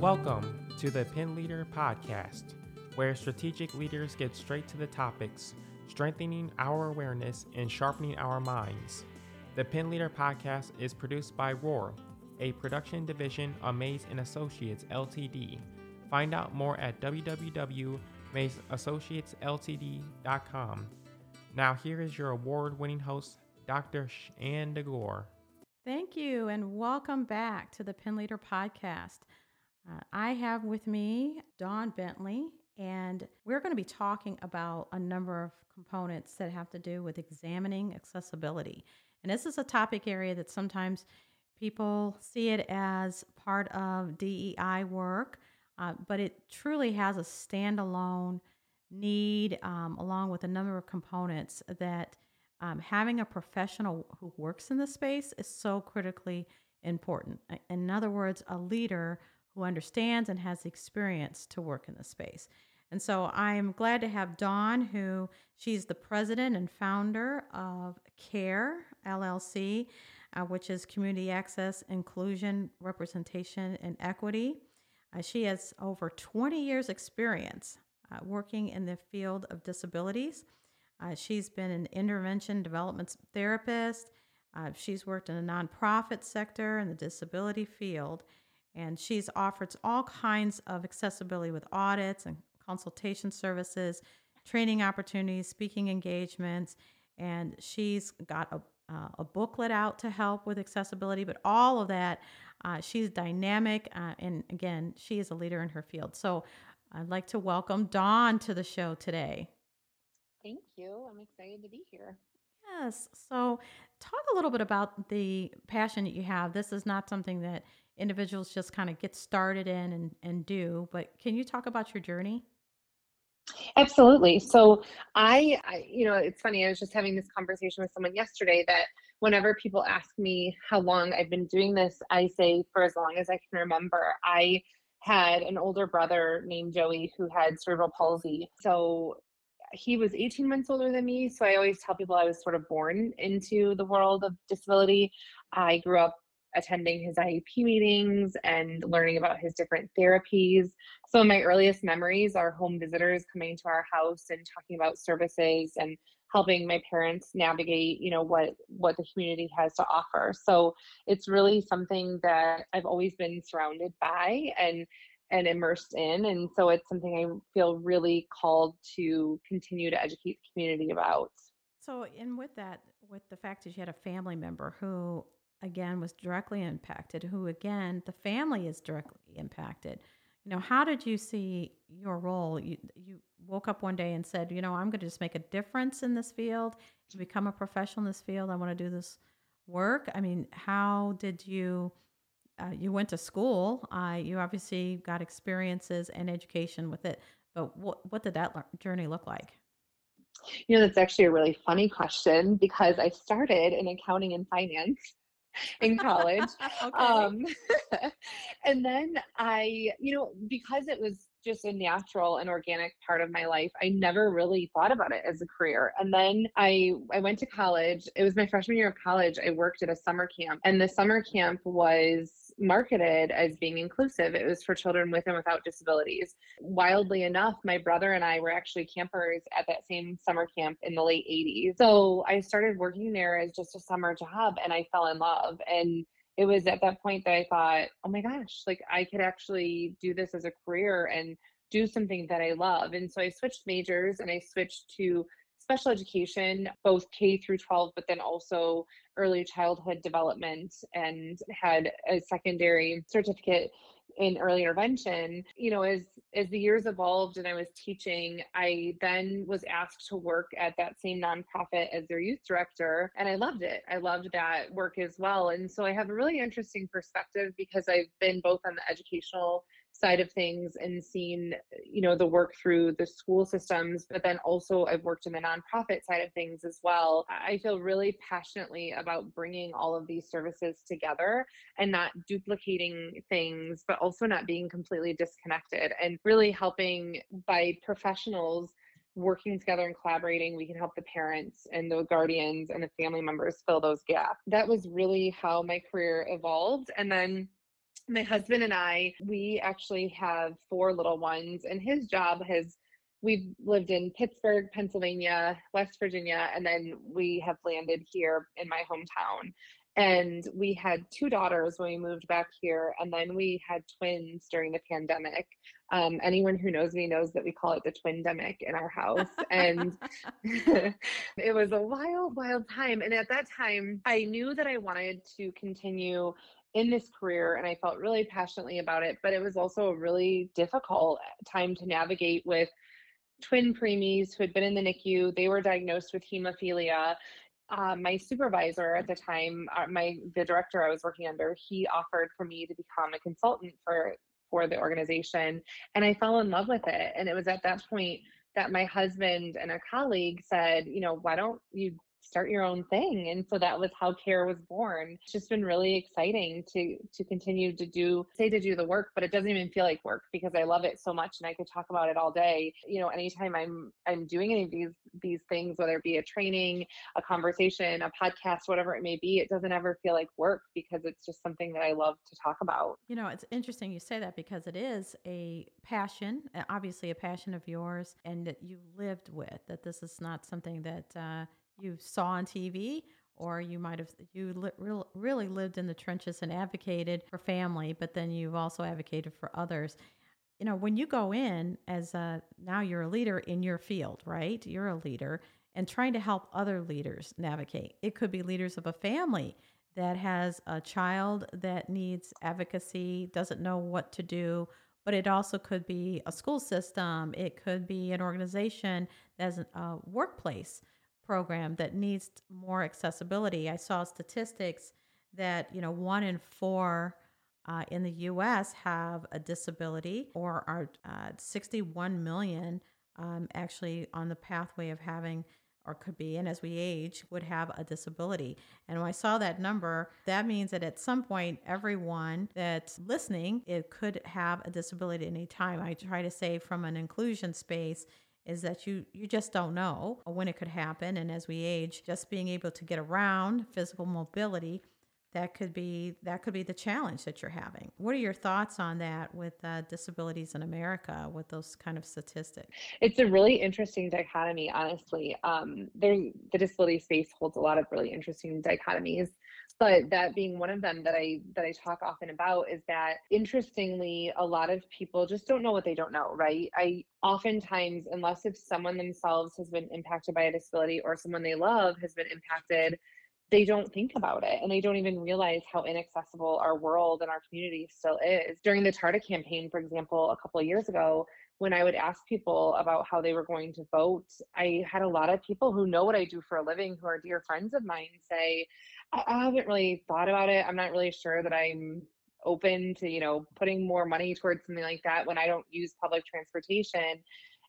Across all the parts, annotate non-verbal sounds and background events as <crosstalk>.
Welcome to the Pin Leader Podcast, where strategic leaders get straight to the topics, strengthening our awareness and sharpening our minds. The Pin Leader Podcast is produced by Roar, a production division of Mays and Associates Ltd. Find out more at www.maysassociatesltd.com. Now, here is your award winning host, Dr. Shanda Gore. Thank you, and welcome back to the Pin Leader Podcast. Uh, I have with me Dawn Bentley, and we're going to be talking about a number of components that have to do with examining accessibility. And this is a topic area that sometimes people see it as part of DEI work, uh, but it truly has a standalone need, um, along with a number of components that um, having a professional who works in the space is so critically important. In other words, a leader who understands and has experience to work in the space. And so I'm glad to have Dawn, who she's the president and founder of CARE LLC, uh, which is Community Access, Inclusion, Representation, and Equity. Uh, she has over 20 years' experience uh, working in the field of disabilities. Uh, she's been an intervention development therapist. Uh, she's worked in the nonprofit sector in the disability field, and she's offered all kinds of accessibility with audits and consultation services, training opportunities, speaking engagements, and she's got a uh, a booklet out to help with accessibility, but all of that, uh, she's dynamic. Uh, and again, she is a leader in her field. So I'd like to welcome Dawn to the show today. Thank you. I'm excited to be here. Yes. So, talk a little bit about the passion that you have. This is not something that individuals just kind of get started in and, and do, but can you talk about your journey? Absolutely. So I, I, you know, it's funny. I was just having this conversation with someone yesterday that whenever people ask me how long I've been doing this, I say for as long as I can remember. I had an older brother named Joey who had cerebral palsy. So he was 18 months older than me. So I always tell people I was sort of born into the world of disability. I grew up attending his IEP meetings and learning about his different therapies. Some of my earliest memories are home visitors coming to our house and talking about services and helping my parents navigate you know what what the community has to offer. So it's really something that i've always been surrounded by and and immersed in. And so it's something i feel really called to continue to educate the community about. So and with that with the fact that you had a family member who again was directly impacted who again the family is directly impacted. You know how did you see your role? You you woke up one day and said you know i'm going to just make a difference in this field to become a professional in this field. I want to do this work. I mean how did you uh, you went to school. Uh, you obviously got experiences and education with it but what, what did that journey look like? You know that's actually a really funny question because i started in accounting and finance in college. <laughs> um, <laughs> and then I, you know, because it was just a natural and organic part of my life, I never really thought about it as a career. And then I I went to college. It was my freshman year of college. I worked at a summer camp, and the summer camp was marketed as being inclusive. It was for children with and without disabilities. Wildly enough, my brother and I were actually campers at that same summer camp in the late 80s. So I started working there as just a summer job and I fell in love. And it was at that point that I thought, oh my gosh, like I could actually do this as a career and do something that I love. And so I switched majors and I switched to special education, both K through 12, but then also early childhood development and had a secondary certificate in early intervention you know as as the years evolved and i was teaching i then was asked to work at that same nonprofit as their youth director and i loved it. I loved that work as well. And so i have a really interesting perspective because i've been both on the educational side of things and seen you know the work through the school systems but then also i've worked in the nonprofit side of things as well i feel really passionately about bringing all of these services together and not duplicating things but also not being completely disconnected and really helping by professionals working together and collaborating, we can help the parents and the guardians and the family members fill those gaps. That was really how my career evolved. And then my husband and I, we actually have four little ones, and his job has we've lived in Pittsburgh, Pennsylvania, West Virginia, and then we have landed here in my hometown. And we had two daughters when we moved back here, and then we had twins during the pandemic. Um, anyone who knows me knows that we call it the twin demic in our house. And <laughs> <laughs> it was a wild, wild time. And at that time, I knew that I wanted to continue in this career and I felt really passionately about it, but it was also a really difficult time to navigate with twin preemies who had been in the NICU. They were diagnosed with hemophilia. Uh, my supervisor at the time, uh, my the director I was working under, he offered for me to become a consultant for for the organization, and I fell in love with it. And it was at that point that my husband and a colleague said, you know, why don't you start your own thing and so that was how care was born. It's just been really exciting to to continue to do say to do the work but it doesn't even feel like work because i love it so much and i could talk about it all day. You know anytime i'm i'm doing any of these these things whether it be a training a conversation a podcast whatever it may be it doesn't ever feel like work because it's just something that i love to talk about. You know it's interesting you say that because it is a passion obviously a passion of yours and that you lived with that this is not something that uh, you saw on TV or you might have you li- really lived in the trenches and advocated for family but then you've also advocated for others. You know when you go in as a now you're a leader in your field right? You're a leader and trying to help other leaders navigate. It could be leaders of a family that has a child that needs advocacy doesn't know what to do but it also could be a school system. It could be an organization that's a workplace program that needs more accessibility. I saw statistics that you know one in four uh, in the U.S. have a disability, or are uh, 61 million um, actually on the pathway of having or could be, and as we age, would have a disability. And when I saw that number, that means that at some point, everyone that's listening, it could have a disability at any time. I try to say from an inclusion space, is that you you just don't know when it could happen. And as we age just being able to get around physical mobility that could be that could be the challenge that you're having. What are your thoughts on that with uh, disabilities in america with those kind of statistics? It's a really interesting dichotomy honestly. Um, the disability space holds a lot of really interesting dichotomies but that being one of them that i that i talk often about is that interestingly a lot of people just don't know what they don't know right i oftentimes unless if someone themselves has been impacted by a disability or someone they love has been impacted they don't think about it and they don't even realize how inaccessible our world and our community still is. During the TARTA campaign, for example, a couple of years ago, when I would ask people about how they were going to vote, I had a lot of people who know what I do for a living, who are dear friends of mine, say, I, haven't really thought about it. I'm not really sure that I'm open to, you know, putting more money towards something like that when I don't use public transportation.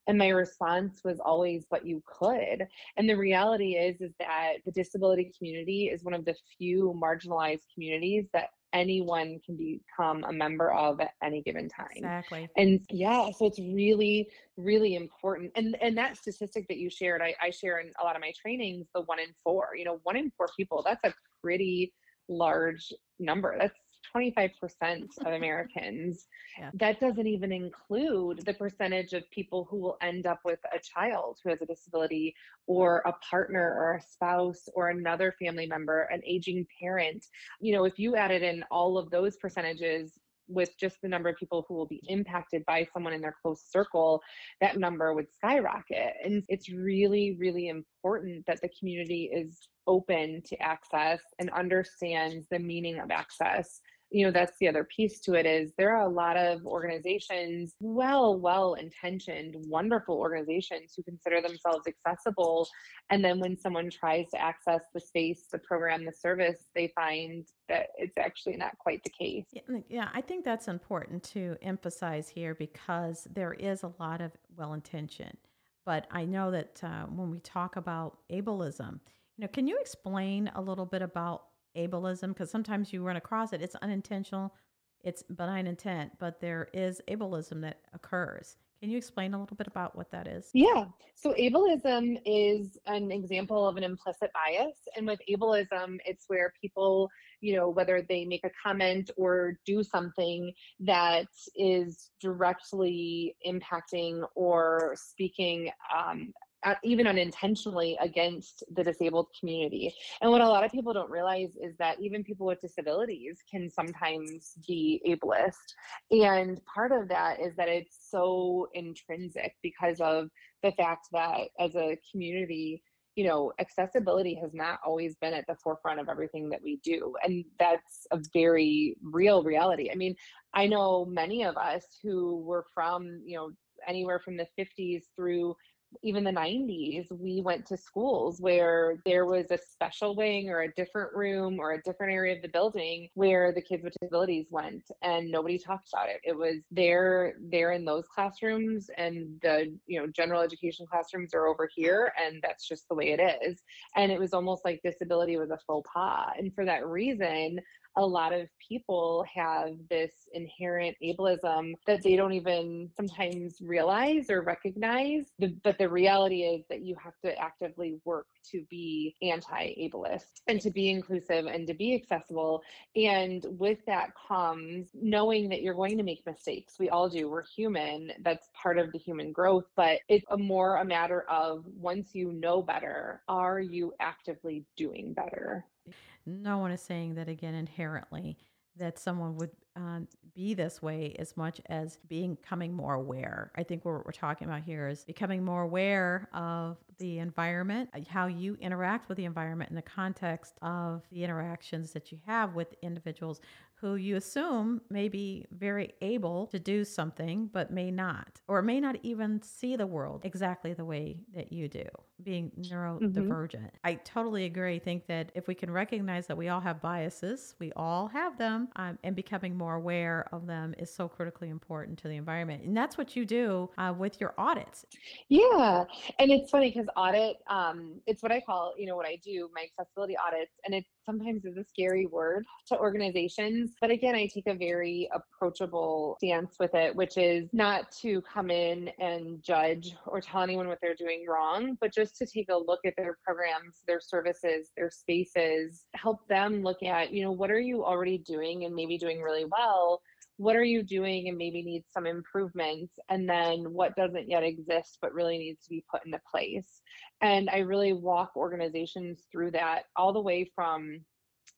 And my response was always, but you could. And the reality is, is that the disability community is one of the few marginalized communities that anyone can become a member of at any given time. Exactly. And yeah, so it's really, really important. And and that statistic that you shared, I, I share in a lot of my trainings, the one in four, you know, one in four people, that's a pretty large number. That's 25% of Americans. Yeah. That doesn't even include the percentage of people who will end up with a child who has a disability or a partner or a spouse or another family member, an aging parent. You know, if you added in all of those percentages, with just the number of people who will be impacted by someone in their close circle, that number would skyrocket. And it's really, really important that the community is open to access and understands the meaning of access you know that's the other piece to it is there are a lot of organizations well well intentioned wonderful organizations who consider themselves accessible and then when someone tries to access the space the program the service they find that it's actually not quite the case. Yeah i think that's important to emphasize here because there is a lot of well intention but i know that uh, when we talk about ableism you know can you explain a little bit about ableism because sometimes you run across it. It's unintentional, it's benign intent, but there is ableism that occurs. Can you explain a little bit about what that is? Yeah. So, ableism is an example of an implicit bias. And with ableism, it's where people, you know, whether they make a comment or do something that is directly impacting or speaking um, Uh, even unintentionally against the disabled community. And what a lot of people don't realize is that even people with disabilities can sometimes be ableist. And part of that is that it's so intrinsic because of the fact that as a community, you know, accessibility has not always been at the forefront of everything that we do. And that's a very real reality. I mean, I know many of us who were from, you know, anywhere from the 50s through even the 90s, we went to schools where there was a special wing or a different room or a different area of the building where the kids with disabilities went and nobody talked about it. It was there there in those classrooms and the you know general education classrooms are over here and that's just the way it is. And it was almost like disability was a faux pas. And for that reason, a lot of people have this inherent ableism that they don't even sometimes realize or recognize. But the reality is that you have to actively work to be anti ableist and to be inclusive and to be accessible. And with that comes knowing that you're going to make mistakes. We all do. We're human. That's part of the human growth. But it's a more a matter of once you know better, are you actively doing better? no one is saying that again inherently that someone would um, be this way as much as being becoming more aware. I think what we're talking about here is becoming more aware of the environment, uh, how you interact with the environment in the context of the interactions that you have with individuals who you assume may be very able to do something, but may not, or may not even see the world exactly the way that you do, being neurodivergent. Mm-hmm. I totally agree. I think that if we can recognize that we all have biases, we all have them, um, and becoming more aware of them is so critically important to the environment. And that's what you do uh, with your audits. Yeah. And it's funny because audit, um, it's what I call, you know, what I do, my accessibility audits, and it sometimes is a scary word to organizations but again, I take a very approachable stance with it, which is not to come in and judge or tell anyone what they're doing wrong, but just to take a look at their programs, their services, their spaces, help them look at, you know, what are you already doing and maybe doing really well what are you doing and maybe needs some improvements and then what doesn't yet exist but really needs to be put into place. And i really walk organizations through that all the way from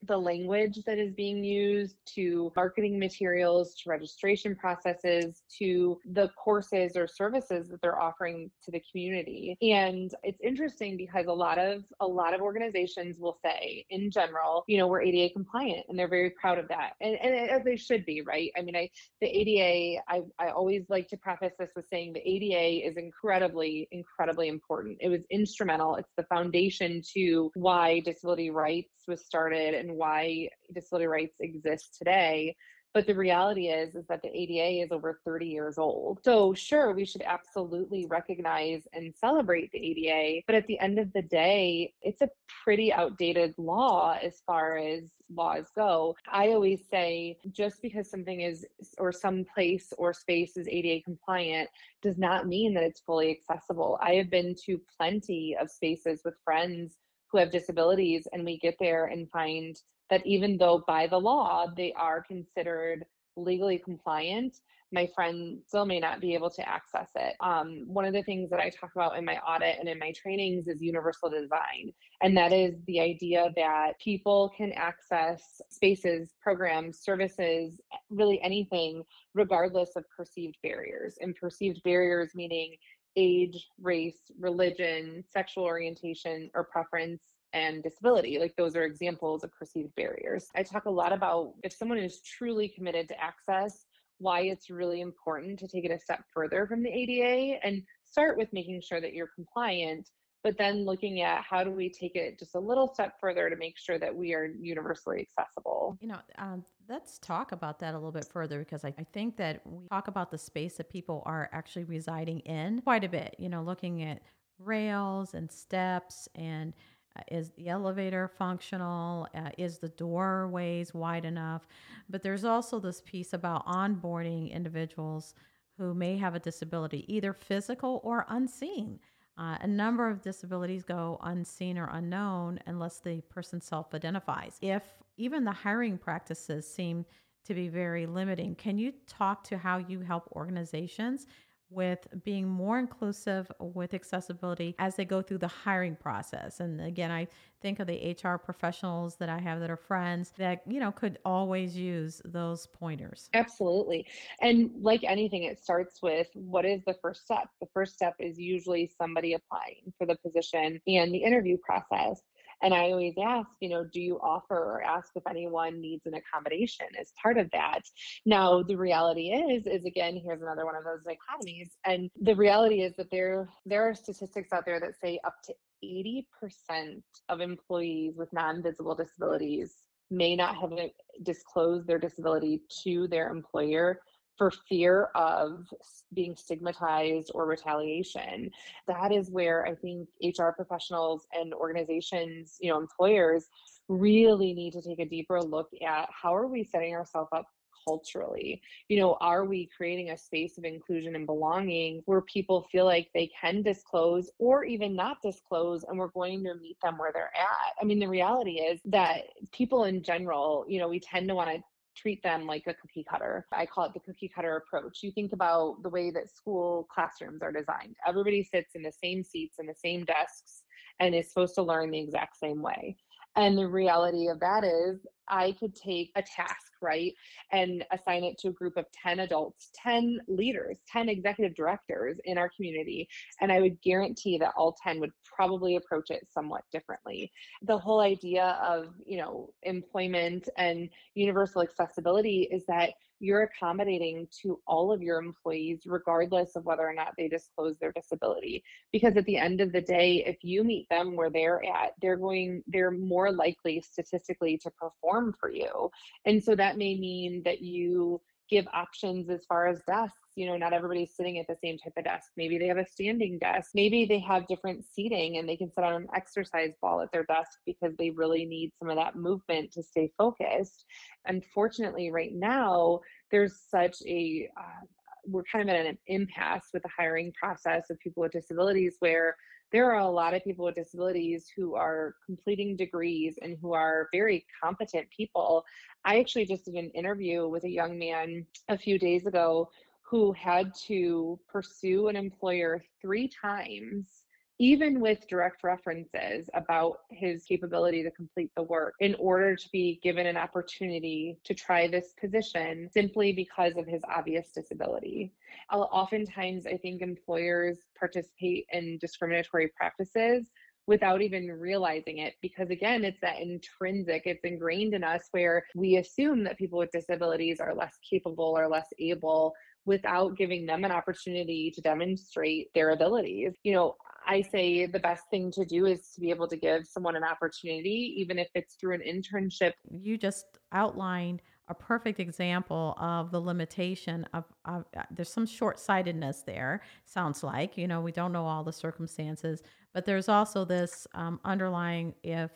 the language that is being used to marketing materials to registration processes to the courses or services that they're offering to the community. And it's interesting because a lot of a lot of organizations will say in general you know we're ADA compliant and they're very proud of that. And, and as they should be right? I mean i the ADA I, I always like to preface this with saying the ADA is incredibly incredibly important. It was instrumental. It's the foundation to why disability rights was started and why disability rights exist today but the reality is is that the ADA is over 30 years old. So sure, we should absolutely recognize and celebrate the ADA, but at the end of the day, it's a pretty outdated law as far as laws go. I always say just because something is or some place or space is ADA compliant does not mean that it's fully accessible. I have been to plenty of spaces with friends who have disabilities and we get there and find that even though by the law they are considered legally compliant my friend still may not be able to access it. Um, one of the things that I talk about in my audit and in my trainings is universal design. And that is the idea that people can access spaces, programs, services, really anything, regardless of perceived barriers. And perceived barriers meaning age, race, religion, sexual orientation, or preference, and disability. Like those are examples of perceived barriers. I talk a lot about if someone is truly committed to access, why it's really important to take it a step further from the ADA and start with making sure that you're compliant but then looking at how do we take it just a little step further to make sure that we are universally accessible. You know, um, let's talk about that a little bit further because I, I, think that we talk about the space that people are actually residing in quite a bit, you know, looking at rails and steps and uh, is the elevator functional? Uh, is the doorways wide enough? But there's also this piece about onboarding individuals who may have a disability, either physical or unseen. Uh, a number of disabilities go unseen or unknown unless the person self identifies. If even the hiring practices seem to be very limiting, can you talk to how you help organizations with being more inclusive with accessibility as they go through the hiring process. And again, I think of the HR professionals that I have that are friends that, you know, could always use those pointers. Absolutely. And like anything, it starts with what is the first step? The first step is usually somebody applying for the position and the interview process. And I always ask, you know, do you offer or ask if anyone needs an accommodation as part of that? Now, the reality is, is again, here's another one of those dichotomies. And the reality is that there there are statistics out there that say up to 80% of employees with non-visible disabilities may not have uh, disclosed their disability to their employer for fear of being stigmatized or retaliation. That is where I think HR professionals and organizations, you know, employers really need to take a deeper look at how are we setting ourselves up culturally you know are we creating a space of inclusion and belonging where people feel like they can disclose or even not disclose and we're going to meet them where they're at i mean the reality is that people in general you know we tend to want to treat them like a cookie cutter. I call it the cookie cutter approach. You think about the way that school classrooms are designed. Everybody sits in the same seats and the same desks and is supposed to learn the exact same way. And the reality of that is, I could take a task, right, and assign it to a group of 10 adults, 10 leaders, 10 executive directors in our community. And I would guarantee that all 10 would probably approach it somewhat differently. The whole idea of, you know, employment and universal accessibility is that you're accommodating to all of your employees, regardless of whether or not they disclose their disability. Because at the end of the day, if you meet them where they're at, they're going, they're more likely statistically to perform for you. And so that may mean that you give options as far as desks. You know, not everybody's sitting at the same type of desk. Maybe they have a standing desk. Maybe they have different seating and they can sit on an exercise ball at their desk because they really need some of that movement to stay focused. Unfortunately, right now, there's such a uh, we're kind of at an impasse with the hiring process of people with disabilities where there are a lot of people with disabilities who are completing degrees and who are very competent people. I actually just did an interview with a young man a few days ago who had to pursue an employer three times even with direct references about his capability to complete the work in order to be given an opportunity to try this position simply because of his obvious disability. Oftentimes, I think employers participate in discriminatory practices without even realizing it because again it's that intrinsic it's ingrained in us where we assume that people with disabilities are less capable or less able without giving them an opportunity to demonstrate their abilities. You know, I say the best thing to do is to be able to give someone an opportunity, even if it's through an internship. You just outlined a perfect example of the limitation of, of uh, there's some short-sightedness there sounds like you know we don't know all the circumstances but there's also this um, underlying if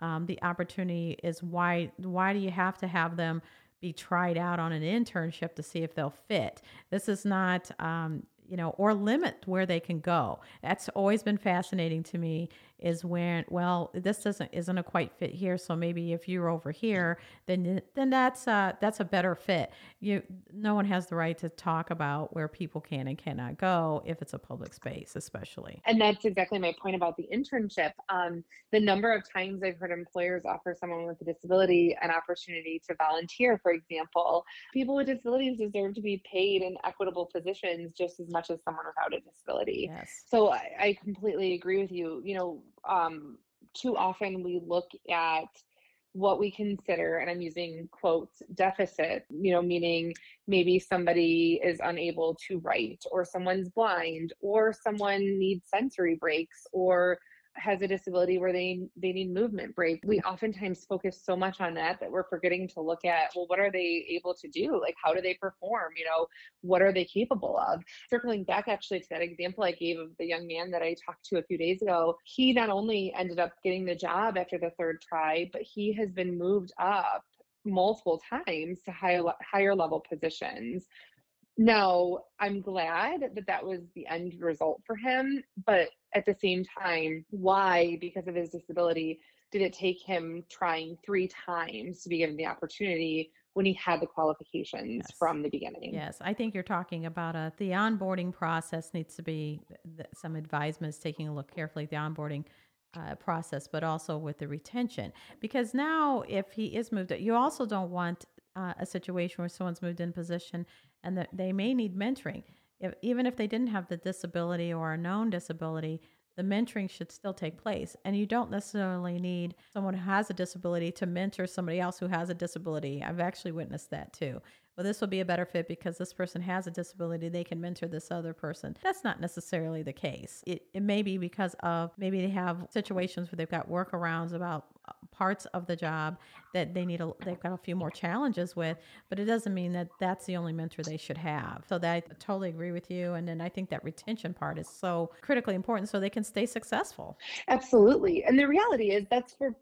um, the opportunity is why why do you have to have them be tried out on an internship to see if they'll fit. This is not um, you know, or limit where they can go. That's always been fascinating to me is when well this doesn't isn't a quite fit here so maybe if you're over here then then that's that's a better fit. You no one has the right to talk about where people can and cannot go if it's a public space especially. And that's exactly my point about the internship. Um the number of times i've heard employers offer someone with a disability an opportunity to volunteer for example people with disabilities deserve to be paid in equitable positions just as much as someone without a disability yes. so I, I completely agree with you you know um, too often we look at what we consider, and I'm using quotes, deficit, you know, meaning maybe somebody is unable to write, or someone's blind, or someone needs sensory breaks, or has a disability where they they need movement break we oftentimes focus so much on that that we're forgetting to look at well what are they able to do? Like how do they perform? You know what are they capable of? Circling back actually to that example i gave of the young man that i talked to a few days ago he not only ended up getting the job after the third try but he has been moved up multiple times to higher higher level positions. Now, I'm glad that that was the end result for him, but at the same time, why, because of his disability, did it take him trying three times to be given the opportunity when he had the qualifications yes. from the beginning? Yes, I think you're talking about a, the onboarding process needs to be some advisements, taking a look carefully at the onboarding uh, process, but also with the retention. Because now, if he is moved, you also don't want uh, a situation where someone's moved in position and that they may need mentoring. If, even if they didn't have the disability or a known disability, the mentoring should still take place. And you don't necessarily need someone who has a disability to mentor somebody else who has a disability. I've actually witnessed that too well, this will be a better fit because this person has a disability. They can mentor this other person. That's not necessarily the case. It, it may be because of maybe they have situations where they've got workarounds about parts of the job that they need a, they've got a few more challenges with, but it doesn't mean that that's the only mentor they should have. So that I totally agree with you. And then I think that retention part is so critically important so they can stay successful. Absolutely. And the reality is that's for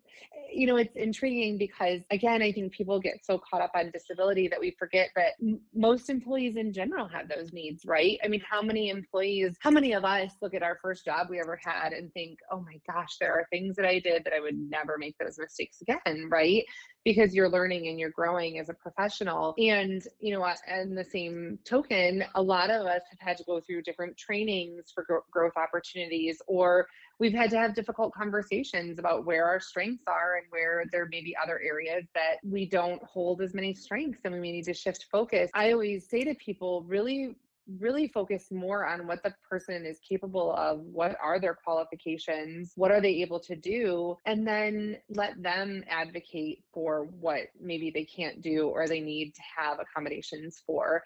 you know, it's intriguing because, again, I think people get so caught up on disability that we forget that most employees in general have those needs, right? I mean, how many employees, how many of us look at our first job we ever had and think, oh my gosh, there are things that I did that I would never make those mistakes again, right? Because you're learning and you're growing as a professional. And, you know, and the same token, a lot of us have had to go through different trainings for gro- growth opportunities or we've had to have difficult conversations about where our strengths are and where there may be other areas that we don't hold as many strengths and we may need to shift focus. I always say to people, really really focus more on what the person is capable of what are their qualifications what are they able to do and then let them advocate for what maybe they can't do or they need to have accommodations for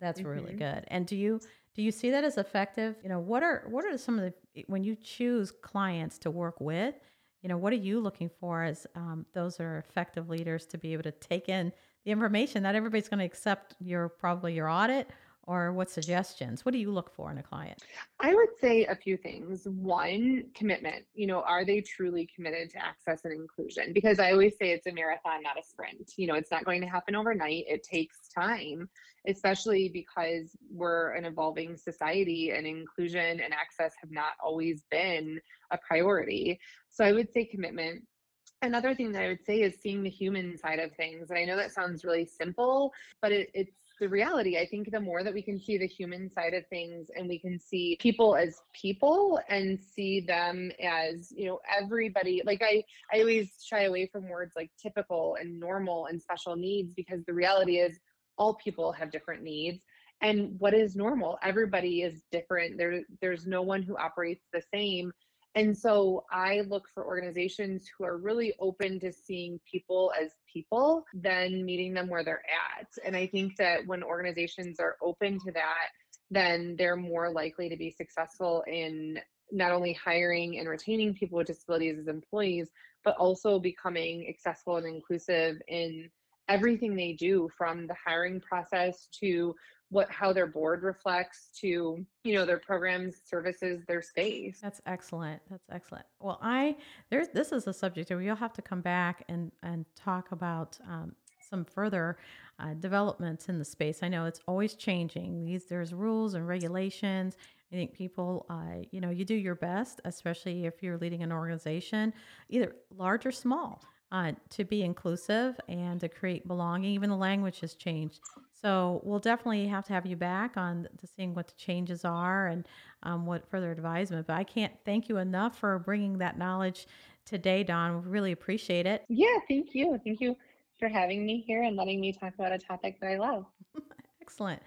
that's mm-hmm. really good and do you do you see that as effective? You know, what are what are some of the when you choose clients to work with? You know, what are you looking for as um, those are effective leaders to be able to take in the information? Not everybody's going to accept your probably your audit or what suggestions? What do you look for in a client? I would say a few things. One commitment. You know are they truly committed to access and inclusion? Because i always say it's a marathon not a sprint. You know it's not going to happen overnight. It takes time especially because we're an evolving society and inclusion and access have not always been a priority. So i would say commitment. Another thing that I would say is seeing the human side of things. And I know that sounds really simple, but it, it's the reality. I think the more that we can see the human side of things and we can see people as people and see them as, you know, everybody, like I, I always shy away from words like typical and normal and special needs because the reality is all people have different needs. And what is normal? Everybody is different. There there's no one who operates the same and so I look for organizations who are really open to seeing people as people, then meeting them where they're at. And I think that when organizations are open to that, then they're more likely to be successful in not only hiring and retaining people with disabilities as employees, but also becoming accessible and inclusive in everything they do from the hiring process to what how their board reflects to you know their programs services their space. That's excellent that's excellent. Well i there's this is a subject where you'll have to come back and and talk about um, some further uh, developments in the space. I know it's always changing. These there's rules and regulations. I think people uh, you know you do your best especially if you're leading an organization either large or small uh, to be inclusive and to create belonging. Even the language has changed. So we'll definitely have to have you back on to seeing what the changes are and um, what further advisement. But I can't thank you enough for bringing that knowledge today, Dawn. We really appreciate it. Yeah, thank you. Thank you for having me here and letting me talk about a topic that I love. <laughs> Excellent.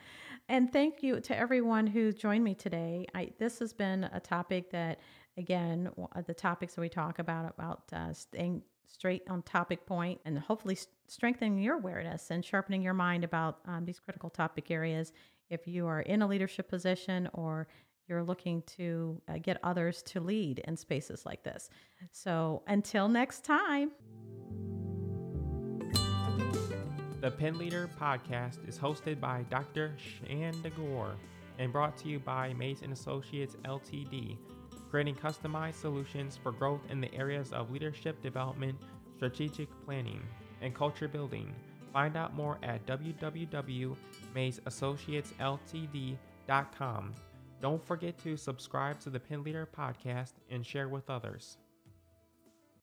And thank you to everyone who joined me today. I, this has been a topic that, again, the topics that we talk about about uh, staying straight on topic point and hopefully strengthening your awareness and sharpening your mind about um, these critical topic areas if you are in a leadership position or you're looking to uh, get others to lead in spaces like this. So until next time. The Pen Leader podcast is hosted by Dr. Shanda Gore and brought to you by Mays and Associates Ltd creating customized solutions for growth in the areas of leadership development, strategic planning, and culture building Find out more at www.maysassociatesltd.com. Don't forget to subscribe to the Pen Leader podcast and share with others.